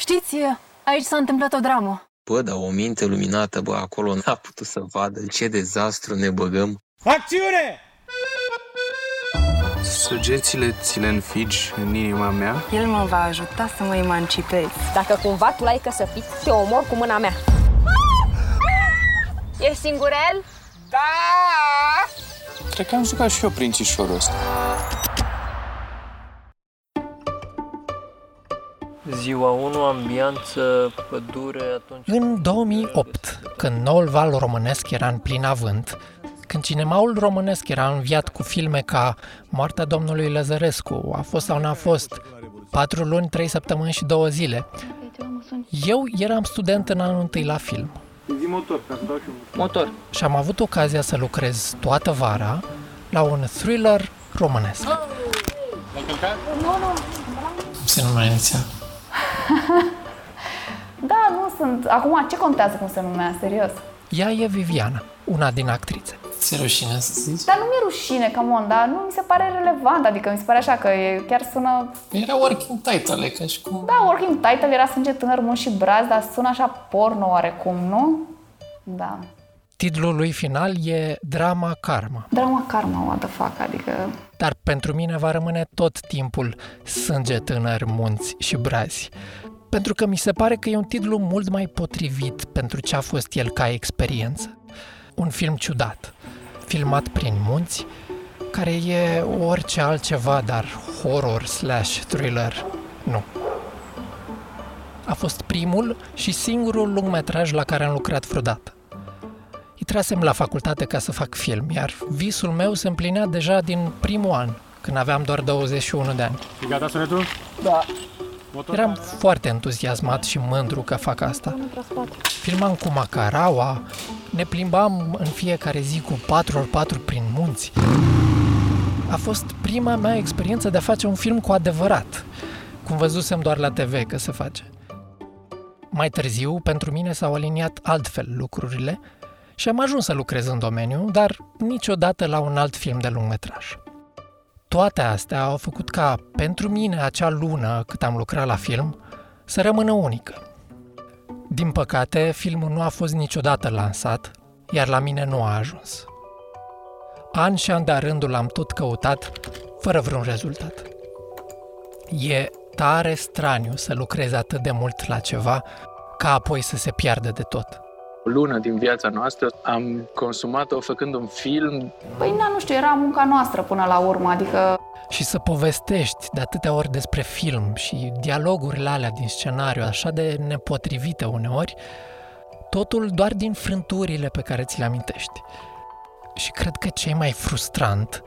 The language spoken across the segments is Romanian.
Știți, aici s-a întâmplat o dramă. Bă, dar o minte luminată, bă, acolo n-a putut să vadă ce dezastru ne băgăm. Acțiune! Săgețile ți le înfigi în inima mea El mă va ajuta să mă emancipez. Dacă cumva tu l-ai căsătorit, te omor cu mâna mea. Ești singurel? Cred că am jucat și eu prințișorul ăsta Ziua 1, ambianță, pădure, atunci... În 2008, când noul val românesc era în plin avânt, când cinemaul românesc era înviat cu filme ca Moartea domnului Lăzărescu, A fost sau n-a fost, Patru luni, trei săptămâni și două zile, eu eram student în anul întâi la film Zi motor, ca să dau și un Motor. și am avut ocazia să lucrez toată vara la un thriller românesc. Cum se numește inițial? Da, nu sunt. Acum, ce contează cum se numea, serios? Ea e Viviana, una din actrițe. Ți-e rușine să zici? Dar nu mi-e rușine, come on, dar nu mi se pare relevant, adică mi se pare așa că e, chiar sună... Era working title, e ca și cum... Da, working title era sânge tânăr, mult și braz, dar sună așa porno oarecum, nu? Da. Titlul lui final e Drama Karma, Drama karma, what the fuck, adică... dar pentru mine va rămâne tot timpul Sânge tânăr, munți și brazi. Pentru că mi se pare că e un titlu mult mai potrivit pentru ce a fost el ca experiență. Un film ciudat, filmat prin munți, care e orice altceva, dar horror slash thriller nu. A fost primul și singurul lungmetraj la care am lucrat vreodată. Intrasem la facultate ca să fac film, iar visul meu se împlinea deja din primul an, când aveam doar 21 de ani. E gata sunetul? Da. Motor? Eram foarte entuziasmat și mândru că fac asta. Filmam cu macaraua, ne plimbam în fiecare zi cu 4x4 prin munți. A fost prima mea experiență de a face un film cu adevărat, cum văzusem doar la TV că se face. Mai târziu, pentru mine s-au aliniat altfel lucrurile și am ajuns să lucrez în domeniu, dar niciodată la un alt film de lungmetraj. Toate astea au făcut ca, pentru mine, acea lună cât am lucrat la film, să rămână unică. Din păcate, filmul nu a fost niciodată lansat, iar la mine nu a ajuns. An și an de rândul am tot căutat, fără vreun rezultat. E tare straniu să lucrezi atât de mult la ceva, ca apoi să se piardă de tot. O lună din viața noastră am consumat-o făcând un film Păi, na, nu știu, era munca noastră până la urmă, adică... Și să povestești de atâtea ori despre film și dialogurile alea din scenariu așa de nepotrivite uneori, totul doar din frânturile pe care ți le amintești. Și cred că ce e mai frustrant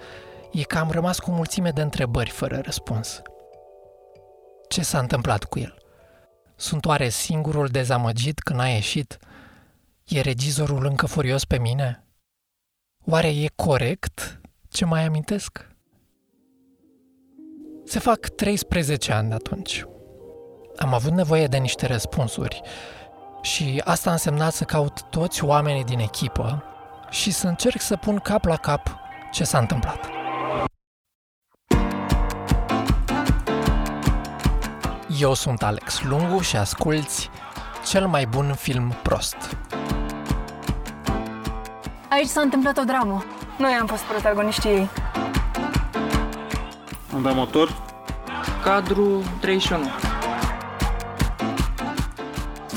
e că am rămas cu o mulțime de întrebări fără răspuns. Ce s-a întâmplat cu el? Sunt oare singurul dezamăgit când a ieșit? E regizorul încă furios pe mine? Oare e corect ce mai amintesc? Se fac 13 ani de atunci. Am avut nevoie de niște răspunsuri și asta a însemnat să caut toți oamenii din echipă și să încerc să pun cap la cap ce s-a întâmplat. Eu sunt Alex Lungu și asculți cel mai bun film prost. Aici s-a întâmplat o dramă. Noi am fost protagoniștii ei. Am dat motor? Cadru 31.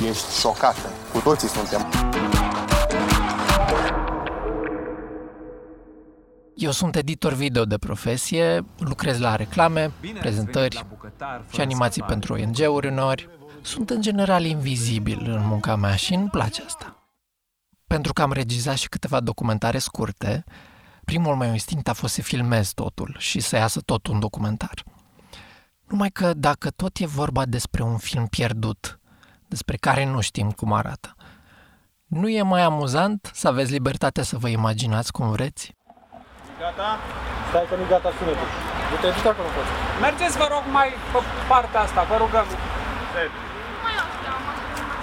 Ești șocată. Cu toții suntem. Eu sunt editor video de profesie, lucrez la reclame, prezentări și animații pentru ONG-uri uneori. Sunt în general invizibil în munca mea și îmi place asta. Pentru că am regizat și câteva documentare scurte, primul meu instinct a fost să filmez totul și să iasă tot un documentar. Numai că dacă tot e vorba despre un film pierdut, despre care nu știm cum arată, nu e mai amuzant să aveți libertatea să vă imaginați cum vreți? Gata? Stai că nu gata sunetul. Du-te, du-te acolo, poți. Mergeți, vă rog, mai pe partea asta, vă rugăm.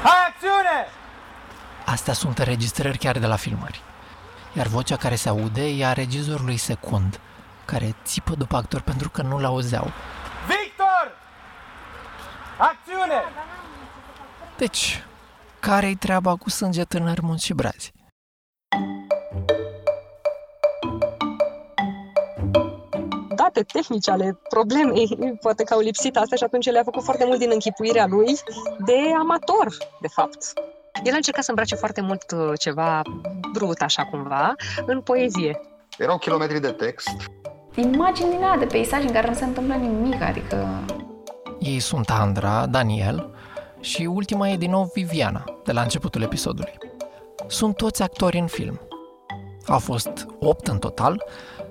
Hai, acțiune! Astea sunt înregistrări chiar de la filmări. Iar vocea care se aude e a regizorului secund, care țipă după actor pentru că nu-l auzeau. Victor! Acțiune! Deci, care-i treaba cu sânge tânăr, munți și brazi? Date tehnice ale problemei, poate că au lipsit asta și atunci le-a făcut foarte mult din închipuirea lui de amator, de fapt. El a încercat să îmbrace foarte mult uh, ceva brut, așa cumva, în poezie. Erau kilometri de text. Imagini din alea de peisaj în care nu se întâmplă nimic, adică... Ei sunt Andra, Daniel și ultima e din nou Viviana, de la începutul episodului. Sunt toți actori în film. Au fost opt în total,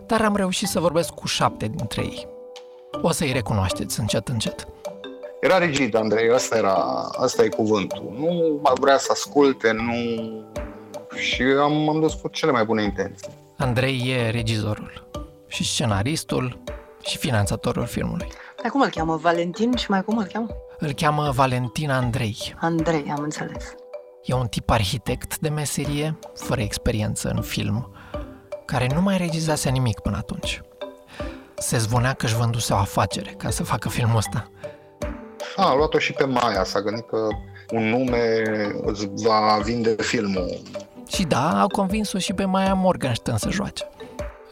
dar am reușit să vorbesc cu șapte dintre ei. O să-i recunoașteți încet, încet. Era rigid, Andrei, asta, era, asta e cuvântul. Nu vrea să asculte, nu... Și am, am dus cu cele mai bune intenții. Andrei e regizorul și scenaristul și finanțatorul filmului. Dar cum îl cheamă? Valentin și mai cum îl cheamă? Îl cheamă Valentin Andrei. Andrei, am înțeles. E un tip arhitect de meserie, fără experiență în film, care nu mai regizase nimic până atunci. Se zvonea că își vânduse o afacere ca să facă filmul ăsta. A, a luat-o și pe Maia, s-a gândit că un nume îți va vinde filmul. Și da, au convins-o și pe Maia Morgenstern să joace.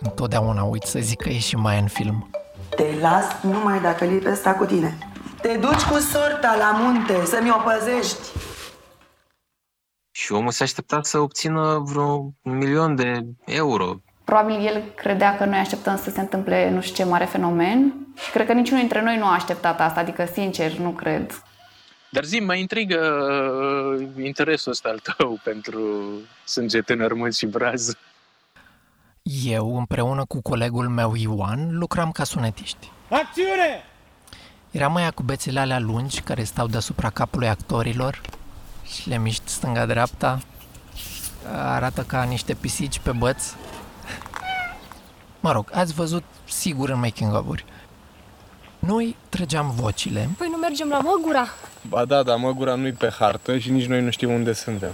Întotdeauna uit să zic că e și Maia în film. Te las numai dacă Lipe sta cu tine. Te duci cu sorta la munte să-mi o păzești. Și omul se aștepta să obțină vreo un milion de euro. Probabil el credea că noi așteptăm să se întâmple nu știu ce mare fenomen și cred că niciunul dintre noi nu a așteptat asta, adică sincer nu cred. Dar zi, mă intrigă uh, interesul ăsta al tău pentru sânge tânăr, mult și braz. Eu, împreună cu colegul meu Ioan, lucram ca sunetiști. Acțiune! Eram mai cu bețele alea lungi care stau deasupra capului actorilor și le miști stânga-dreapta. Arată ca niște pisici pe băț. Mă rog, ați văzut sigur în making-of-uri. Noi trăgeam vocile. Păi nu mergem la Măgura? Ba da, dar Măgura nu-i pe hartă și nici noi nu știm unde suntem.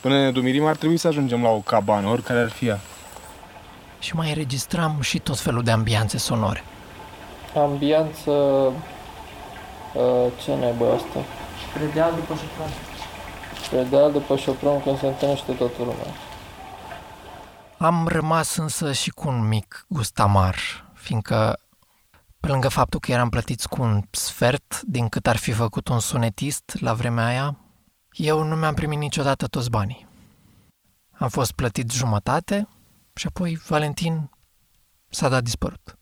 Până ne dumirim ar trebui să ajungem la o cabană, oricare ar fi ea. Și mai înregistram și tot felul de ambianțe sonore. Ambianță... Uh, ce nebă asta? Predeal după șopron. Predeal după șopron când se întâlnește toată lumea. Am rămas însă și cu un mic gust amar, fiindcă pe lângă faptul că eram plătiți cu un sfert din cât ar fi făcut un sunetist la vremea aia, eu nu mi-am primit niciodată toți banii. Am fost plătit jumătate și apoi Valentin s-a dat dispărut.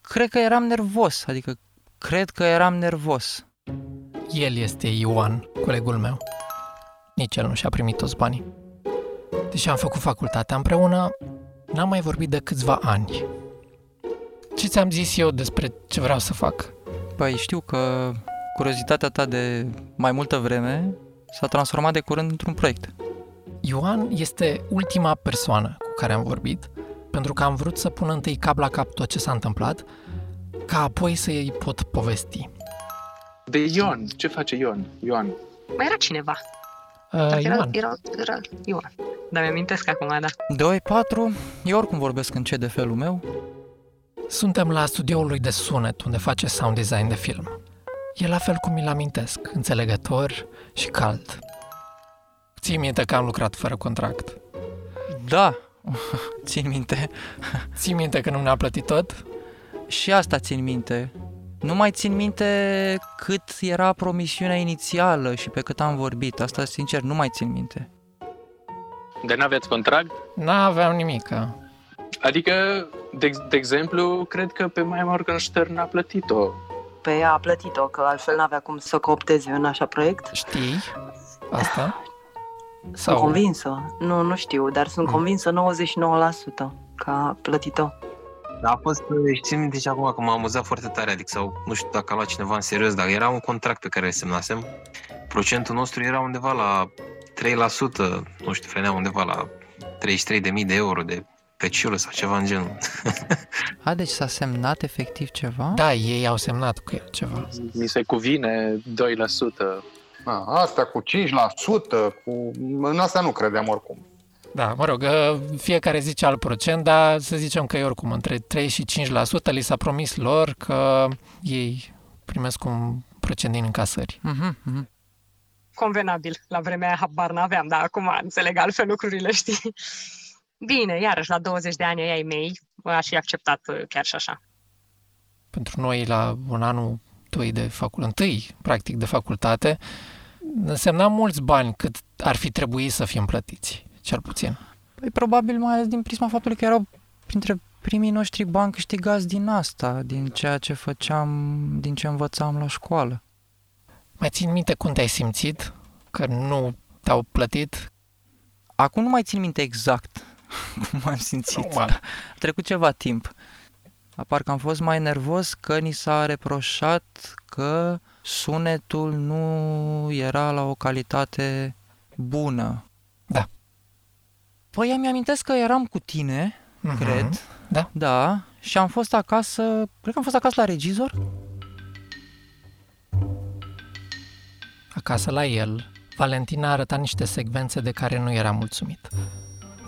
Cred că eram nervos, adică cred că eram nervos. El este Ioan, colegul meu. Nici el nu și-a primit toți banii. Deși am făcut facultatea împreună, n-am mai vorbit de câțiva ani. Ce ți-am zis eu despre ce vreau să fac? Păi știu că curiozitatea ta de mai multă vreme s-a transformat de curând într-un proiect. Ioan este ultima persoană cu care am vorbit, pentru că am vrut să pun întâi cap la cap tot ce s-a întâmplat, ca apoi să îi pot povesti. De Ion, ce face Ion? Ioan. Mai era cineva. Uh, Era, Ioan, era, era Ioan. Dar mi-amintesc acum, da. 2, 4, eu oricum vorbesc încet de felul meu. suntem la studioul lui de sunet, unde face sound design de film. E la fel cum mi-l amintesc, înțelegător și cald. Ții minte că am lucrat fără contract. Da, țin minte. Ții minte că nu ne-a plătit tot? Și asta țin minte. Nu mai țin minte cât era promisiunea inițială și pe cât am vorbit. Asta, sincer, nu mai țin minte. Dar n-aveți contract? N-aveam nimica. Adică, de, de exemplu, cred că pe Maia Morgenstern a plătit-o. Pe ea a plătit-o, că altfel n-avea cum să coopteze în așa proiect. Știi asta? Sunt Sau- convinsă. Nu, nu știu, dar sunt convinsă 99% că a plătit-o. Dar a fost, și țin minte și acum că m-a amuzat foarte tare, adică sau nu știu dacă a luat cineva în serios, dar era un contract pe care îl semnasem. Procentul nostru era undeva la 3%, nu știu, venea undeva la 33.000 de euro de pe ciulă sau ceva în genul. A, deci s-a semnat efectiv ceva? Da, ei au semnat cu el ceva. Mi se cuvine 2%. A, asta cu 5%, cu... în asta nu credeam oricum. Da, mă rog, uh, fiecare zice alt procent, dar să zicem că e oricum între 3 și 5% li s-a promis lor că ei primesc un procent din încasări. Mhm, mhm. Convenabil. La vremea aia habar n-aveam, dar acum înțeleg altfel lucrurile, știi? Bine, iarăși, la 20 de ani ai mei, aș fi acceptat uh, chiar și așa. Pentru noi, la un anul doi de facultate, întâi, practic, de facultate, însemna mulți bani cât ar fi trebuit să fim plătiți, cel puțin. Păi probabil mai ales din prisma faptului că erau printre primii noștri bani câștigați din asta, din ceea ce făceam, din ce învățam la școală. Mai țin minte cum te-ai simțit? Că nu te-au plătit? Acum nu mai țin minte exact cum am simțit. Normal. A trecut ceva timp. Apar că am fost mai nervos că ni s-a reproșat că sunetul nu era la o calitate bună. Da. Păi îmi amintesc că eram cu tine, Mhm. cred. Da. Da, și am fost acasă, cred că am fost acasă la regizor. Acasă la el, Valentina a arătat niște secvențe de care nu era mulțumit.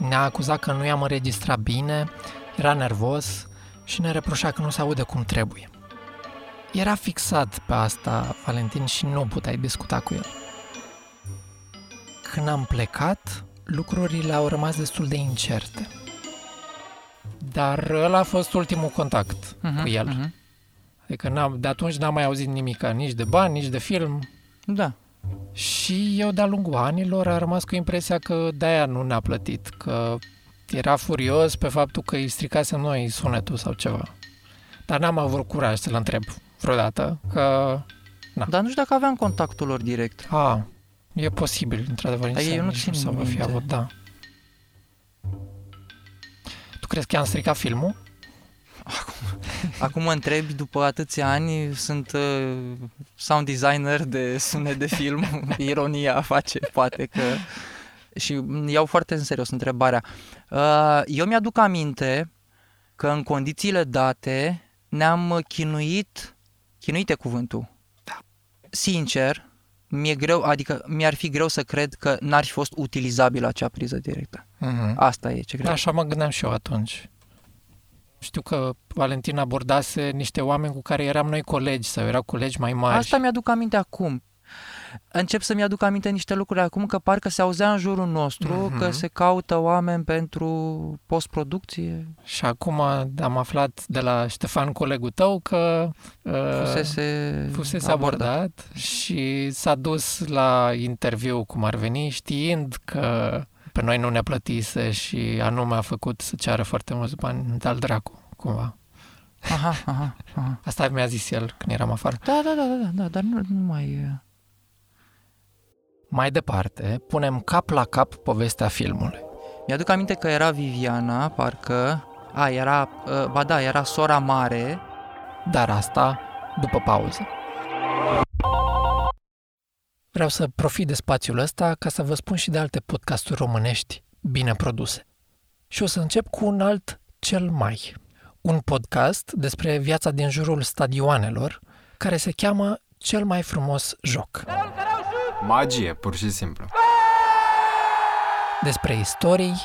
Ne-a acuzat că nu i-am înregistrat bine, era nervos și ne reproșa că nu se aude cum trebuie. Era fixat pe asta Valentin și nu puteai discuta cu el. Când am plecat, lucrurile au rămas destul de incerte. Dar ăla a fost ultimul contact Mhm, cu el. mhm. Adică n-am, de atunci n-am mai auzit nimic, nici de bani, nici de film. Da. Și eu de-a lungul anilor am rămas cu impresia că de-aia nu ne-a plătit, că era furios pe faptul că îi stricasem noi sunetul sau ceva. Dar n-am avut curaj să-l întreb vreodată, că... Na. Dar nu știu dacă aveam contactul lor direct. A, e posibil, într-adevăr, Dar eu nu nici țin să vă fi minte. avut, da. Tu crezi că i-am stricat filmul? Acum mă întrebi, după atâția ani, sunt uh, sound designer de sunet de film, ironia face, poate că... Și iau foarte în serios întrebarea. Uh, eu mi-aduc aminte că în condițiile date ne-am chinuit, chinuite cuvântul. Da. Sincer, mi-e greu, adică mi-ar fi greu să cred că n-ar fi fost utilizabilă acea priză directă. Mhm. Asta e ce cred. Așa mă gândeam și eu atunci. Știu că Valentin abordase niște oameni cu care eram noi colegi sau erau colegi mai mari. Asta mi-aduc aminte acum. Încep să-mi aduc aminte niște lucruri acum, că parcă se auzea în jurul nostru Mhm. că se caută oameni pentru postproducție. Și acum am aflat de la Ștefan, colegul tău, că uh, Fusese fusese abordat. abordat și s-a dus la interviu cum ar veni, știind că pe noi nu ne plătise și anume a făcut să ceară foarte mulți bani de-al dracu, cumva. Aha, aha, aha. Asta mi-a zis el când eram afară. Da, da, da, da, da, da dar nu, nu mai... Mai departe, punem cap la cap povestea filmului. Mi-aduc aminte că era Viviana, parcă... A, era... uh, Ba da, era sora mare. Dar asta după pauză. Vreau să profit de spațiul ăsta ca să vă spun și de alte podcasturi românești bine produse. Și o să încep cu un alt cel mai. Un podcast despre viața din jurul stadioanelor, care se cheamă Cel mai frumos joc. Magie, pur și simplu. Despre istorii,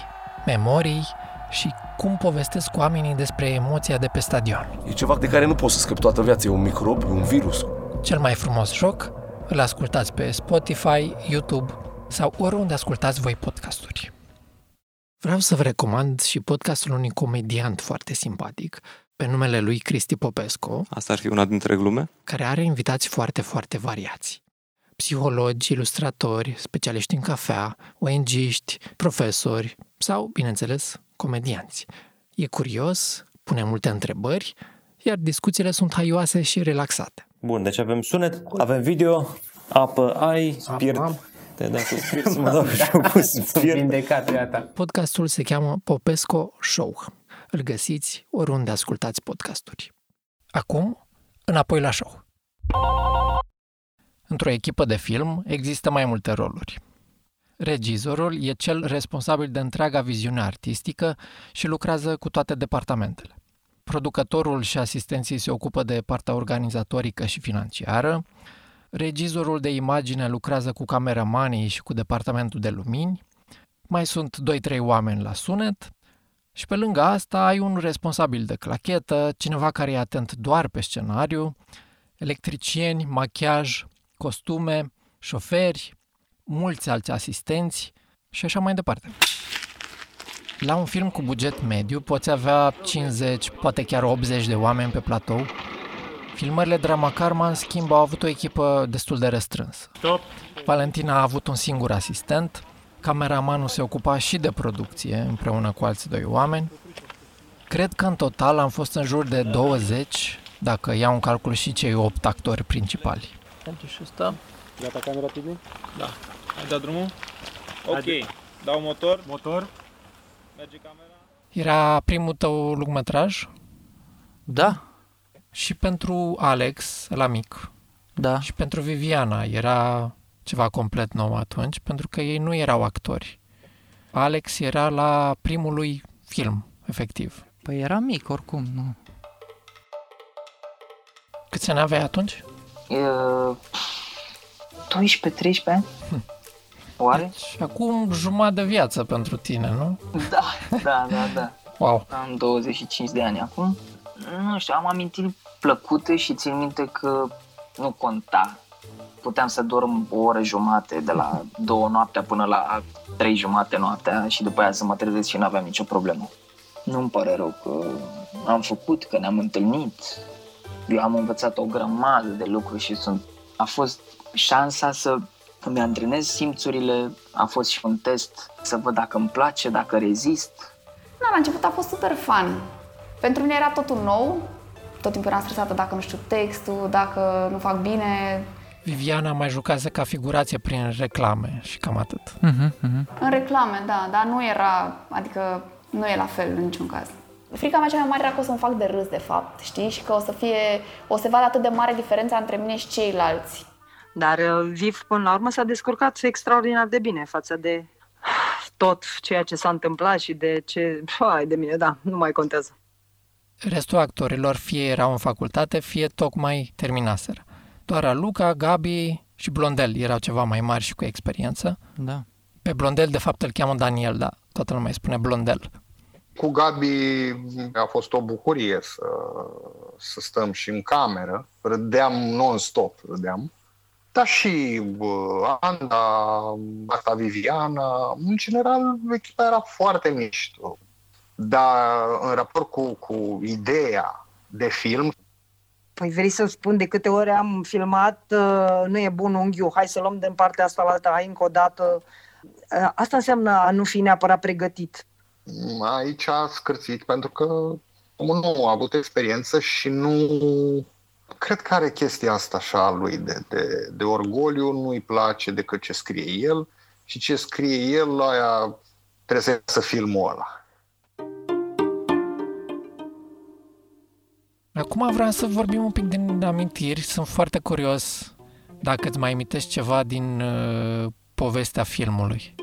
memorii și cum povestesc oamenii despre emoția de pe stadion. E ceva de care nu poți să scapi toată viața, e un microb, e un virus. Cel mai frumos joc îl ascultați pe Spotify, YouTube sau oriunde ascultați voi podcasturi. Vreau să vă recomand și podcastul unui comediant foarte simpatic, pe numele lui Cristi Popescu, Asta ar fi una dintre glume? care are invitați foarte, foarte variați. Psihologi, ilustratori, specialiști în cafea, ONG-ști, profesori sau, bineînțeles, comedianți. E curios, pune multe întrebări, iar discuțiile sunt haioase și relaxate. Bun, deci avem sunet, avem video, apă ai, spirit. Te dai cu spirit să mă dau și eu cu spirit. Vindecat, iată. Podcastul se cheamă Popesco Show. Îl găsiți oriunde ascultați podcasturi. Acum, înapoi la show. Într-o echipă de film există mai multe roluri. Regizorul e cel responsabil de întreaga viziune artistică și lucrează cu toate departamentele. Producătorul și asistenții se ocupă de partea organizatorică și financiară, regizorul de imagine lucrează cu cameramanii și cu departamentul de lumini, mai sunt 2-3 oameni la sunet. Și pe lângă asta ai un responsabil de clachetă, cineva care e atent doar pe scenariu, electricieni, machiaj, costume, șoferi, mulți alți asistenți și așa mai departe. La un film cu buget mediu poți avea 50, poate chiar 80 de oameni pe platou. Filmările Drama Karma, în schimb, au avut o echipă destul de restrânsă. Stop. Valentina a avut un singur asistent, cameramanul se ocupa și de producție împreună cu alți doi oameni. Cred că în total am fost în jur de 20, dacă iau în calcul și cei 8 actori principali. Merge și ăsta. Gata camera, Tibi? Da. Ai dat drumul? Ok. Dau motor. Motor. Merge camera. Era primul tău lungmetraj? Da. Și pentru Alex, la mic. Da. Și pentru Viviana era ceva complet nou atunci, pentru că ei nu erau actori. Alex era la primul lui film, efectiv. Păi era mic oricum, nu? Câți ani aveai atunci? Uh, 12-13 ani? Oare? Deci, acum jumătate de viață pentru tine, nu? Da, da, da, da. Wow. Am 25 de ani acum. Nu știu, am amintiri plăcute și țin minte că nu conta. Puteam să dorm o oră jumate de la două noaptea până la trei jumate noaptea și după aia să mă trezesc și nu aveam nicio problemă. Nu-mi pare rău că am făcut, că ne-am întâlnit. Eu am învățat o grămadă de lucruri și sunt... A fost șansa să îmi antrenez simțurile, a fost și un test să văd dacă îmi place, dacă rezist. Da, la început a fost super fun. Pentru mine era totul nou, tot timpul eram stresată dacă nu știu textul, dacă nu fac bine. Viviana mai jucase ca figurație prin reclame și cam atât. Uh-huh, uh-huh. În reclame, da, dar nu era, adică nu e la fel în niciun caz. Frica mea cea mai mare era că o să-mi fac de râs, de fapt, știi? Și că o să fie, o să vadă atât de mare diferența între mine și ceilalți. Dar uh, Viv, până la urmă, s-a descurcat extraordinar de bine față de tot ceea ce s-a întâmplat și de ce... Hai de mine, da, nu mai contează. Restul actorilor fie erau în facultate, fie tocmai terminaseră. Doar Luca, Gabi și Blondel erau ceva mai mari și cu experiență. Da. Pe Blondel, de fapt, îl cheamă Daniel, dar toată lumea îi spune Blondel. Cu Gabi a fost o bucurie să, să stăm și în cameră. Râdeam non-stop, râdeam. Dar și bă, Anda, Marta Viviana, în general, echipa era foarte mișto. Dar în raport cu, cu ideea de film, Păi vrei să spun de câte ori am filmat, uh, nu e bun unghiul, hai să luăm din partea asta la alta, hai încă o dată. Uh, Asta înseamnă a nu fi neapărat pregătit. aici a scârțit pentru că omul nu a avut experiență și nu cred că are chestia asta așa a lui de, de, de orgoliu, nu-i place decât ce scrie el și ce scrie el, aia trebuie să filmul ăla. Acum vreau să vorbim un pic din amintiri. Sunt foarte curios dacă îți mai amintești ceva din uh, povestea filmului.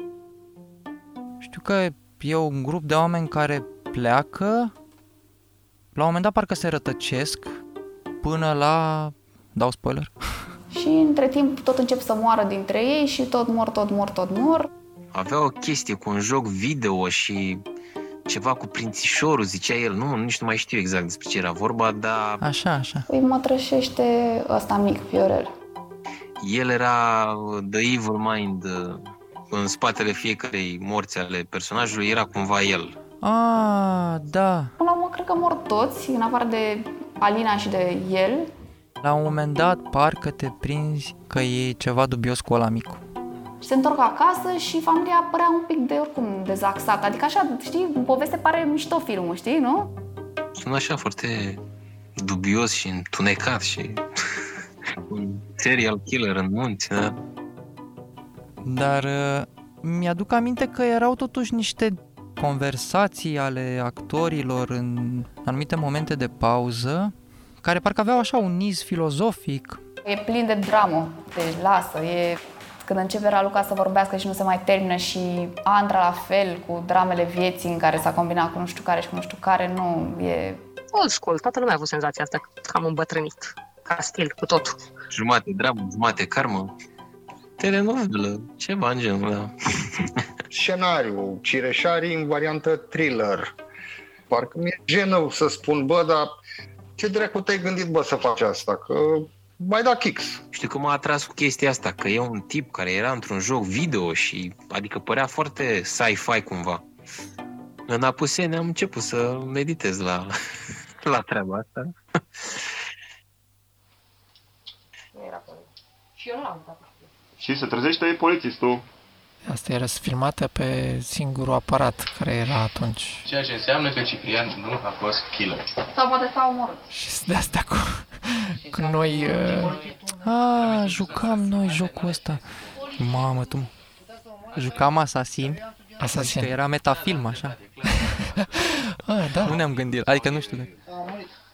Știu că e un grup de oameni care pleacă, la un moment dat parcă se rătăcesc până la... Dau spoiler? Și între timp tot încep să moară dintre ei și tot mor, tot mor, tot mor. Avea o chestie cu un joc video și ceva cu prințișorul, zicea el. Nu, nici nu mai știu exact despre ce era vorba, dar Așa, așa. Îi mătrășește ăsta mic, Viorel. el era the evil mind uh, în spatele fiecarei morți ale personajului, era cumva el. Ah, da. Până la urmă, cred că mor toți, în afară de Alina și de el. La un moment dat, parcă te prinzi că e ceva dubios cu ăla micu. Și se întorc acasă și familia părea un pic de oricum dezaxată. Adică așa, știi, în poveste pare mișto filmul, știi, nu? Sună așa foarte dubios și întunecat și un serial killer în munți, da? Dar uh, mi-aduc aminte că erau totuși niște conversații ale actorilor în anumite momente de pauză, care parcă aveau așa un niz filozofic. E plin de dramă, te lasă, e... Când începe Raluca să vorbească și nu se mai termină și Andra la fel, cu dramele vieții în care s-a combinat cu nu știu care și cu nu știu care, nu, e... Old school, toată lumea a avut senzația asta că am îmbătrânit, ca stil, cu totul. Jumate dramă, jumate karmă. Telenovelă, ceva în genul ăla. Scenariu, Cireșarii în variantă thriller. Parcă mi-e jenă să spun, bă, dar ce dracu te-ai gândit, bă, să faci asta? Că mai da kicks. Știu că m-a atras cu chestia asta, că e un tip care era într-un joc video și adică părea foarte sci-fi cumva. În Apuseni am început să meditez la, la treaba asta. Și eu nu l-am uitat. Și se trezește polițistul. Asta era filmată pe singurul aparat care era atunci. Ceea ce înseamnă că Ciprian nu a fost killer. Sau poate s-a omorât. Și de asta cu, cu noi... Uh... A, jucam noi jocul ăsta. Mamă, tu... Jucam Assassin. Assassin. Că era metafilm, așa. ah, da. Nu ne-am gândit. Adică nu știu de...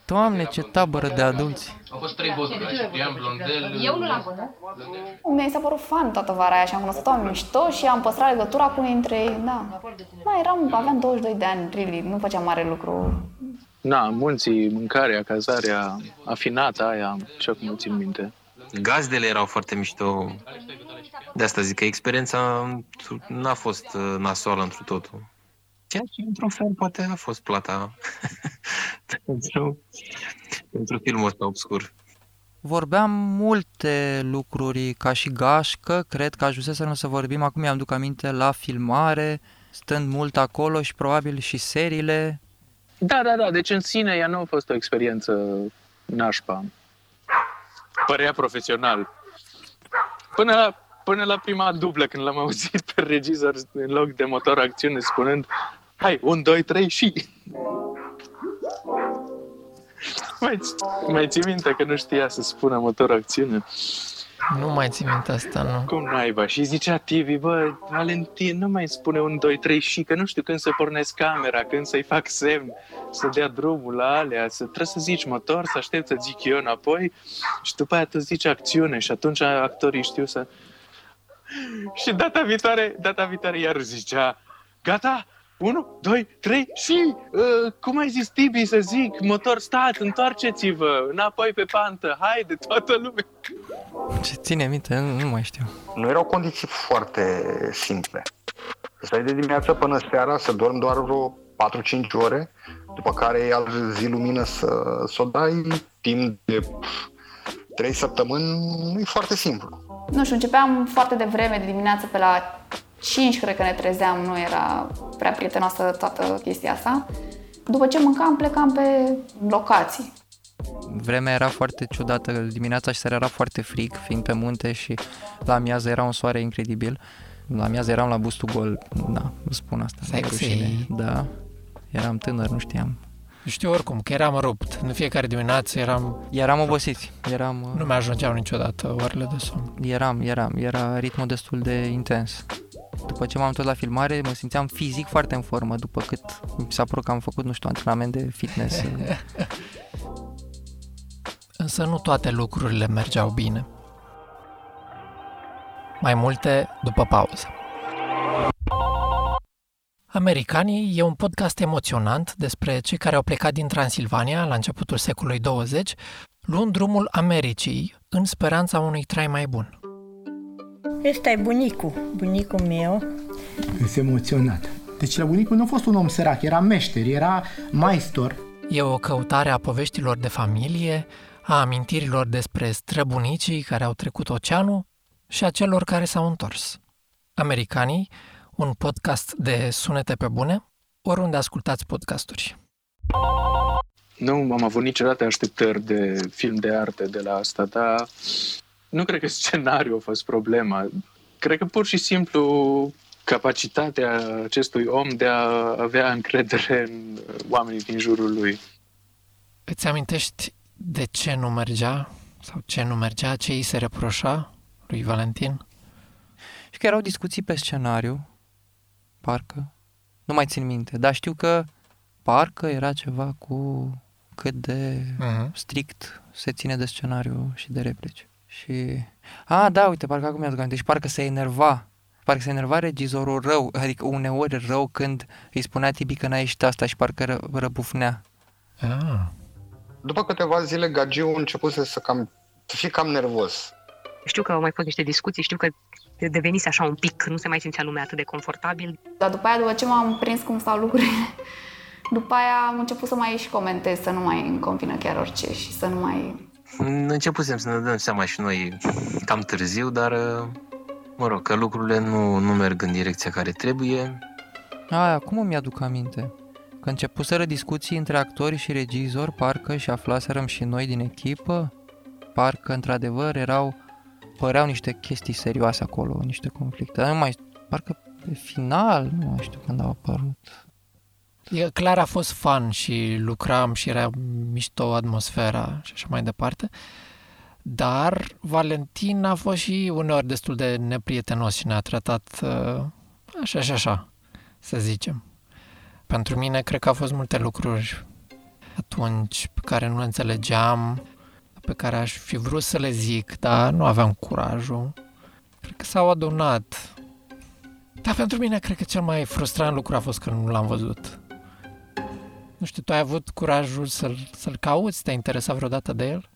Doamne, ce tabără de adulți. Au fost trei bossuri, Ciprian, Blondel... Eu nu l-am văzut. Mi s-a părut fan toată vara aia și am cunoscut oameni mișto și am păstrat legătura cu unii dintre ei, da. Da, eram, aveam 22 de ani, really, nu făceam mare lucru. Na, munții, mâncarea, cazarea, afinata aia, ce acum țin minte. Gazdele erau foarte mișto. De asta zic că experiența n-a fost uh, nasoală într totul. Ceea ce, într-un fel, poate a fost plata pentru, pentru filmul ăsta obscur. Vorbeam multe lucruri ca și gașcă, cred că ajunseserăm să vorbim, acum mi-am duc aminte, la filmare, stând mult acolo și probabil și seriile. Da, da, da, deci în sine ea nu a fost o experiență nașpa. Părea profesional. Până la, până la prima dublă, când l-am auzit pe regizor în loc de motor acțiune spunând Hai, un, doi, trei și... mai, mai ții minte că nu știa să spună motor acțiune? Nu mai țin minte asta, nu. Cum naiba? Și zicea Tivi, bă, Valentin, nu mai spune un, doi, trei și, că nu știu când să pornesc camera, când să-i fac semn, să dea drumul la alea, să trebuie să zici motor, să aștept să zic eu înapoi și după aia tu zici acțiune și atunci actorii știu să... Și data viitoare, data viitoare iar zicea, gata, 1, 2, 3 și, uh, cum ai zis Tibi să zic, motor stat, întoarceți-vă, înapoi pe pantă, haide, toată lumea. Ce ține minte, nu, nu mai știu. Nu erau condiții foarte simple. Să stai de dimineață până seara, să dormi doar vreo 4-5 ore, după care ai al zi lumină să, să o dai timp de 3 săptămâni, nu e foarte simplu. Nu știu, începeam foarte devreme, de dimineață pe la 5 cred că ne trezeam, nu era prea prietenoasă toată chestia asta. După ce mâncam, plecam pe locații. Vremea era foarte ciudată, dimineața și seara era foarte frig, fiind pe munte și la amiază era un soare incredibil. La amiază eram la bustul gol, da, vă spun asta. Sexy. Da, eram tânăr, nu știam. Știu oricum că eram rupt. În fiecare dimineață eram... Eram obosiți. Eram, nu mi-ajungeau niciodată orele de somn. Eram, eram. Era ritmul destul de intens. După ce m-am întors la filmare, mă simțeam fizic foarte în formă, după cât mi s-a părut că am făcut, nu știu, antrenament de fitness. Însă nu toate lucrurile mergeau bine. Mai multe după pauză. Americanii e un podcast emoționant despre cei care au plecat din Transilvania la începutul secolului 20, luând drumul Americii în speranța unui trai mai bun. Ăsta e bunicul, bunicul meu. Sunt emoționat. Deci la bunicul nu a fost un om sărac, era meșter, era maestor. E o căutare a poveștilor de familie, a amintirilor despre străbunicii care au trecut oceanul și a celor care s-au întors. Americanii, un podcast de sunete pe bune, oriunde ascultați podcasturi. Nu am avut niciodată așteptări de film de artă de la asta, dar nu cred că scenariul a fost problema. Cred că pur și simplu capacitatea acestui om de a avea încredere în oamenii din jurul lui. Îți amintești de ce nu mergea? Sau ce nu mergea? Ce îi se reproșa lui Valentin? Și că erau discuții pe scenariu, parcă. Nu mai țin minte, dar știu că parcă era ceva cu cât de uh-huh. strict se ține de scenariu și de replici. Și... A, da, uite, parcă acum mi-aduc aminte. Deci parcă se enerva. Parcă se enerva regizorul rău, adică uneori rău când îi spunea Tibi că n-a ieșit asta și parcă ră, răbufnea. Ah. După câteva zile, Gagiu a început să, cam, să fie cam nervos. Știu că au mai fost niște discuții, știu că devenise așa un pic, nu se mai simțea lumea atât de confortabil. Dar după aia, după ce m-am prins cum stau lucrurile, după aia am început să mai și comentez, să nu mai îmi convină chiar orice și să nu mai începusem să ne dăm seama și noi cam târziu, dar uh, mă rog, că lucrurile nu, nu merg în direcția care trebuie. A, acum îmi aduc aminte. Că începuseră discuții între actori și regizori, parcă și aflaserăm și noi din echipă, parcă într-adevăr erau, păreau niște chestii serioase acolo, niște conflicte. Dar nu mai, parcă pe final, nu mai știu când au apărut. E, clar a fost fan și lucram și era mișto atmosfera și așa mai departe. Dar Valentin a fost și uneori destul de neprietenos și ne-a tratat uh, așa și așa, să zicem. Pentru mine cred că au fost multe lucruri atunci pe care nu le înțelegeam, pe care aș fi vrut să le zic, dar nu aveam curajul. Cred că s-au adunat. Dar pentru mine cred că cel mai frustrant lucru a fost că nu l-am văzut. Nu știu, tu ai avut curajul să-l, să-l cauți? Te-ai interesat vreodată de el?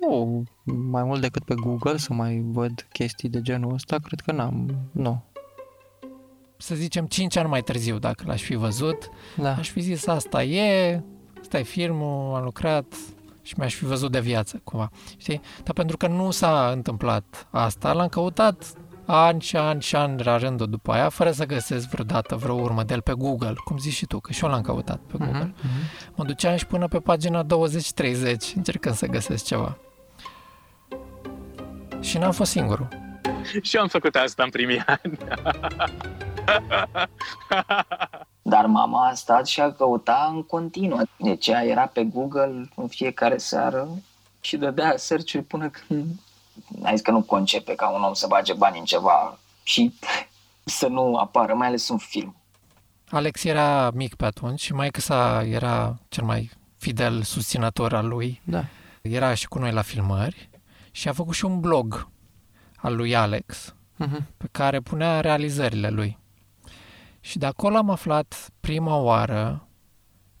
Nu, mai mult decât pe Google să mai văd chestii de genul ăsta, cred că n-am, nu. Să zicem 5 ani mai târziu, dacă l-aș fi văzut, da. aș fi zis asta e, ăsta e filmul, am lucrat și mi-aș fi văzut de viață, cumva. Știi? Dar pentru că nu s-a întâmplat asta, l-am căutat ani și ani și ani la rândul după aia, fără să găsesc vreodată vreo urmă de el pe Google, cum zici și tu, că și eu l-am căutat pe Google. Uh-huh. Mă duceam și până pe pagina 20-30, încercând să găsesc ceva. Și n-am fost singurul. și eu am făcut asta în primii ani. Dar mama a stat și a căutat în continuu. Deci ea era pe Google în fiecare seară și dădea search până când a zis că nu concepe ca un om să bage bani în ceva și să nu apară, mai ales un film. Alex era mic pe atunci și mai că sa era cel mai fidel susținător al lui. Da. Era și cu noi la filmări și a făcut și un blog al lui Alex uh-huh. pe care punea realizările lui. Și de acolo am aflat prima oară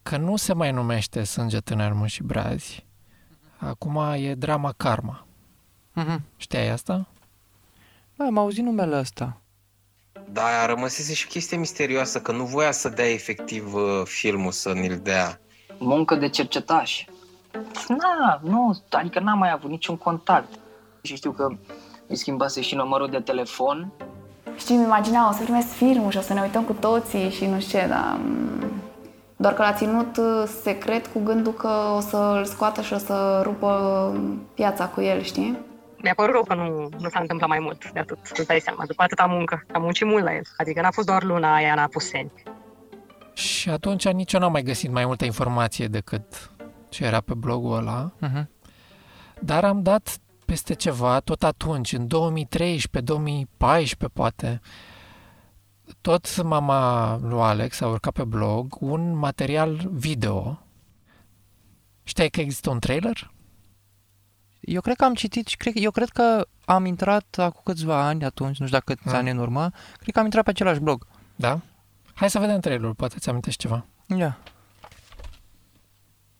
că nu se mai numește Sânge Tânăr și Brazi. Acum e drama Karma. Uh-huh. Știai asta? Bă, am auzit numele ăsta. Da, a rămăsese și chestia misterioasă că nu voia să dea efectiv uh, filmul să ne-l dea. Muncă de cercetaș. Na, nu, adică n-am mai avut niciun contact. Și știu că îi schimbase și numărul de telefon. Știi, îmi imagina, o să primesc filmul și o să ne uităm cu toții și nu știu ce, dar... Doar că l-a ținut uh, secret cu gândul că o să-l scoată și o să rupă piața cu el, știi? Mi-a părut rău că nu, nu s-a întâmplat mai mult de atât, îți dai seama, după atâta muncă. Am muncit mult la el, adică n-a fost doar luna aia în Apuseni. Și atunci nici eu n-am mai găsit mai multă informație decât ce era pe blogul ăla. Uh-huh. Dar am dat peste ceva, tot atunci, în 2013, 2014 poate, tot mama lui Alex a urcat pe blog un material video. Știai că există un trailer? Eu cred că am citit și cred, eu cred că am intrat acum câțiva ani atunci, nu știu dacă câți Ah. ani în urmă, cred că am intrat pe același blog. Da? Hai să vedem trailerul, poate ți amintești ceva. Ia.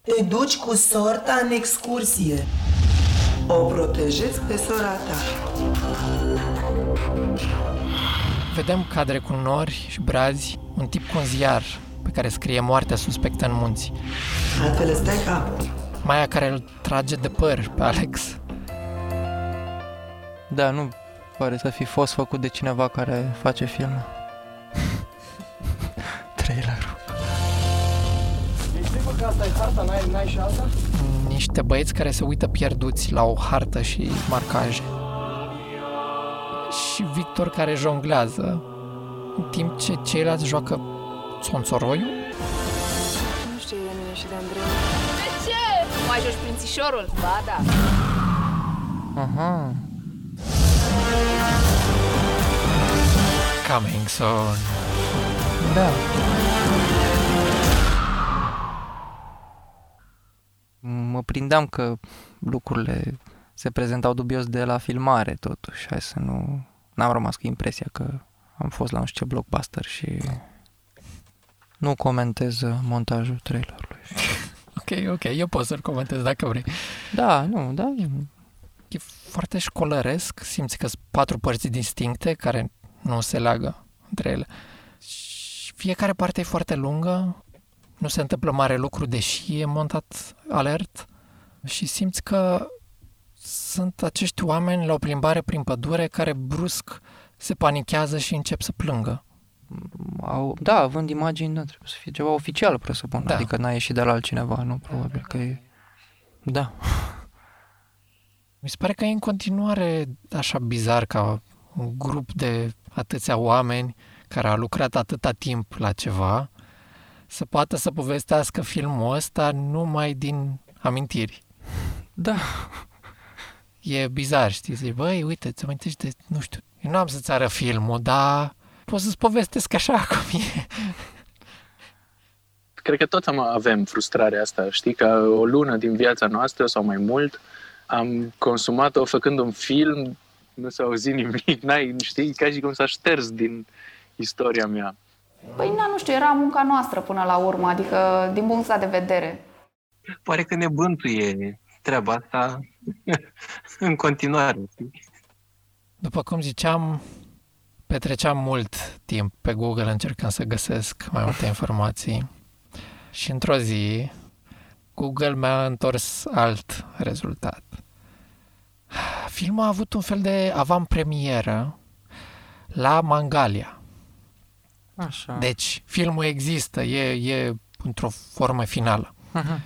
Te duci cu sorta în excursie. O protejezi pe sora ta. Vedem cadre cu nori și brazi, un tip cu un ziar pe care scrie moartea suspectă în munți. Altfel îți dai capul. Maia care îl trage de păr pe Alex. Da, nu pare să fi fost făcut de cineva care face film. Trailerul. Ești sigur că asta e harta, n-ai, n-ai și alta? Niște băieți care se uită pierduți la o hartă și marcaje. Și Victor care jonglează, în timp ce ceilalți joacă țonțoroiul. Nu știu de mine și de Andrei. De ce? Nu mai joci prințișorul? Ba da. Aha. Coming soon. Da. Mă prindeam că lucrurile se prezentau dubios de la filmare, totuși. Hai să nu... N-am rămas cu impresia că am fost la nu știu ce blockbuster și nu comentez uh, montajul trailerului. Ok, ok, eu pot să-l comentez dacă vrei. Da, nu, da. E foarte școlăresc, simți că sunt patru părți distincte care nu se leagă între ele. Și fiecare parte e foarte lungă, nu se întâmplă mare lucru, deși e montat alert. și simți că sunt acești oameni la o plimbare prin pădure care brusc se panichează și încep să plângă. Au, da, având imagini, da, trebuie să fie ceva oficial, presupun. Da. Adică n-a ieșit de la altcineva, nu? Probabil că e... Da. Mi se pare că e în continuare așa bizar ca un grup de atâția oameni care a lucrat atâta timp la ceva să poată să povestească filmul ăsta numai din amintiri. Da. E bizar, știi? Zici, băi, uite, ți amintești de, nu știu, eu nu am să-ți arăt filmul, dar pot să-ți povestesc așa cum e. Cred că toți am, avem frustrarea asta, știi, că o lună din viața noastră sau mai mult am consumat-o făcând un film, nu s-a auzit nimic, n-ai, știi, ca și cum s-a șters din istoria mea. Păi, na, nu știu, era munca noastră până la urmă, adică din punctul de vedere. Pare că ne bântuie treaba asta în continuare. După cum ziceam, petreceam mult timp pe Google încercând să găsesc mai multe informații. Și într-o zi, Google mi-a întors alt rezultat. Filmul a avut un fel de avant-premieră la Mangalia. Așa. Deci, filmul există, e, e într-o formă finală. Uh-huh.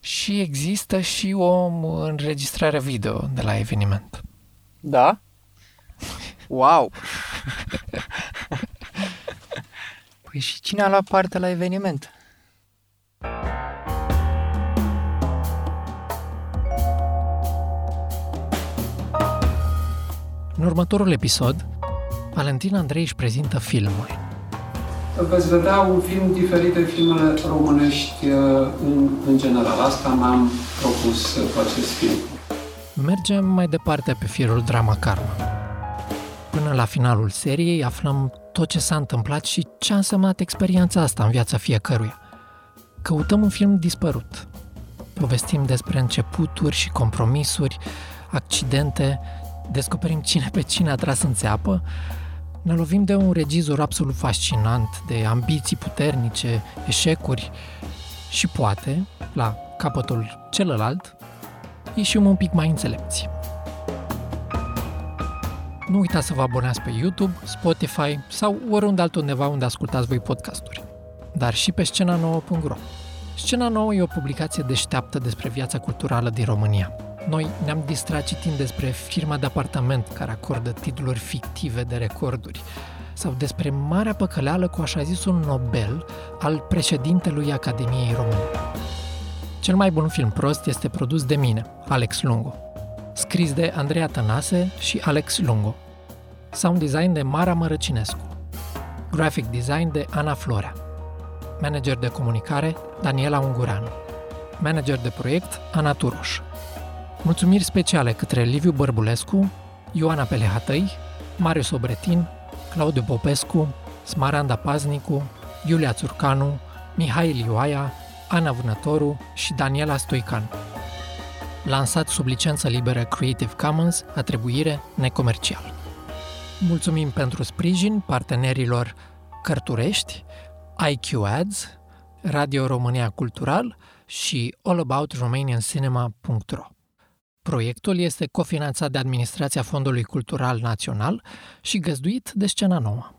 Și există și o înregistrare video de la eveniment. Da? Wow! păi și cine a luat parte la eveniment? În următorul episod, Valentin Andrei își prezintă filmul. Veți vedea un film diferit de filmele românești uh, în, în general. Asta m-am propus cu acest film. Mergem mai departe pe firul Drama Karma. Până la finalul seriei aflăm tot ce s-a întâmplat și ce a însemnat experiența asta în viața fiecăruia. Căutăm un film dispărut. Povestim despre începuturi și compromisuri, accidente, descoperim cine pe cine a tras în țeapă, ne lovim de un regizor absolut fascinant, de ambiții puternice, eșecuri și poate, la capătul celălalt, ieșim un pic mai înțelepți. Nu uitați să vă abonați pe YouTube, Spotify sau oriunde altundeva unde ascultați voi podcasturi, dar și pe scena nouă.ro. Scena nouă e o publicație deșteaptă despre viața culturală din România. Noi ne-am distrat citind despre firma de apartament care acordă titluri fictive de recorduri sau despre marea păcăleală cu așa zisul Nobel al președintelui Academiei Române. Cel mai bun film prost este produs de mine, Alex Lungo. Scris de Andreea Tănase și Alex Lungo. Sound design de Mara Mărăcinescu. Graphic design de Ana Florea. Manager de comunicare Daniela Ungureanu. Manager de proiect Ana Turoș. Mulțumiri speciale către Liviu Bărbulescu, Ioana Pelehatăi, Marius Obretin, Claudiu Popescu, Smaranda Paznicu, Iulia Țurcanu, Mihai Lioaia, Ana Vânătoru și Daniela Stoican. Lansat sub licență liberă Creative Commons, atribuire necomercial. Mulțumim pentru sprijin partenerilor Cărturești, IQ Ads, Radio România Cultural și allaboutRomanianCinema.ro. Proiectul este cofinanțat de Administrația Fondului Cultural Național și găzduit de Scena Nouă.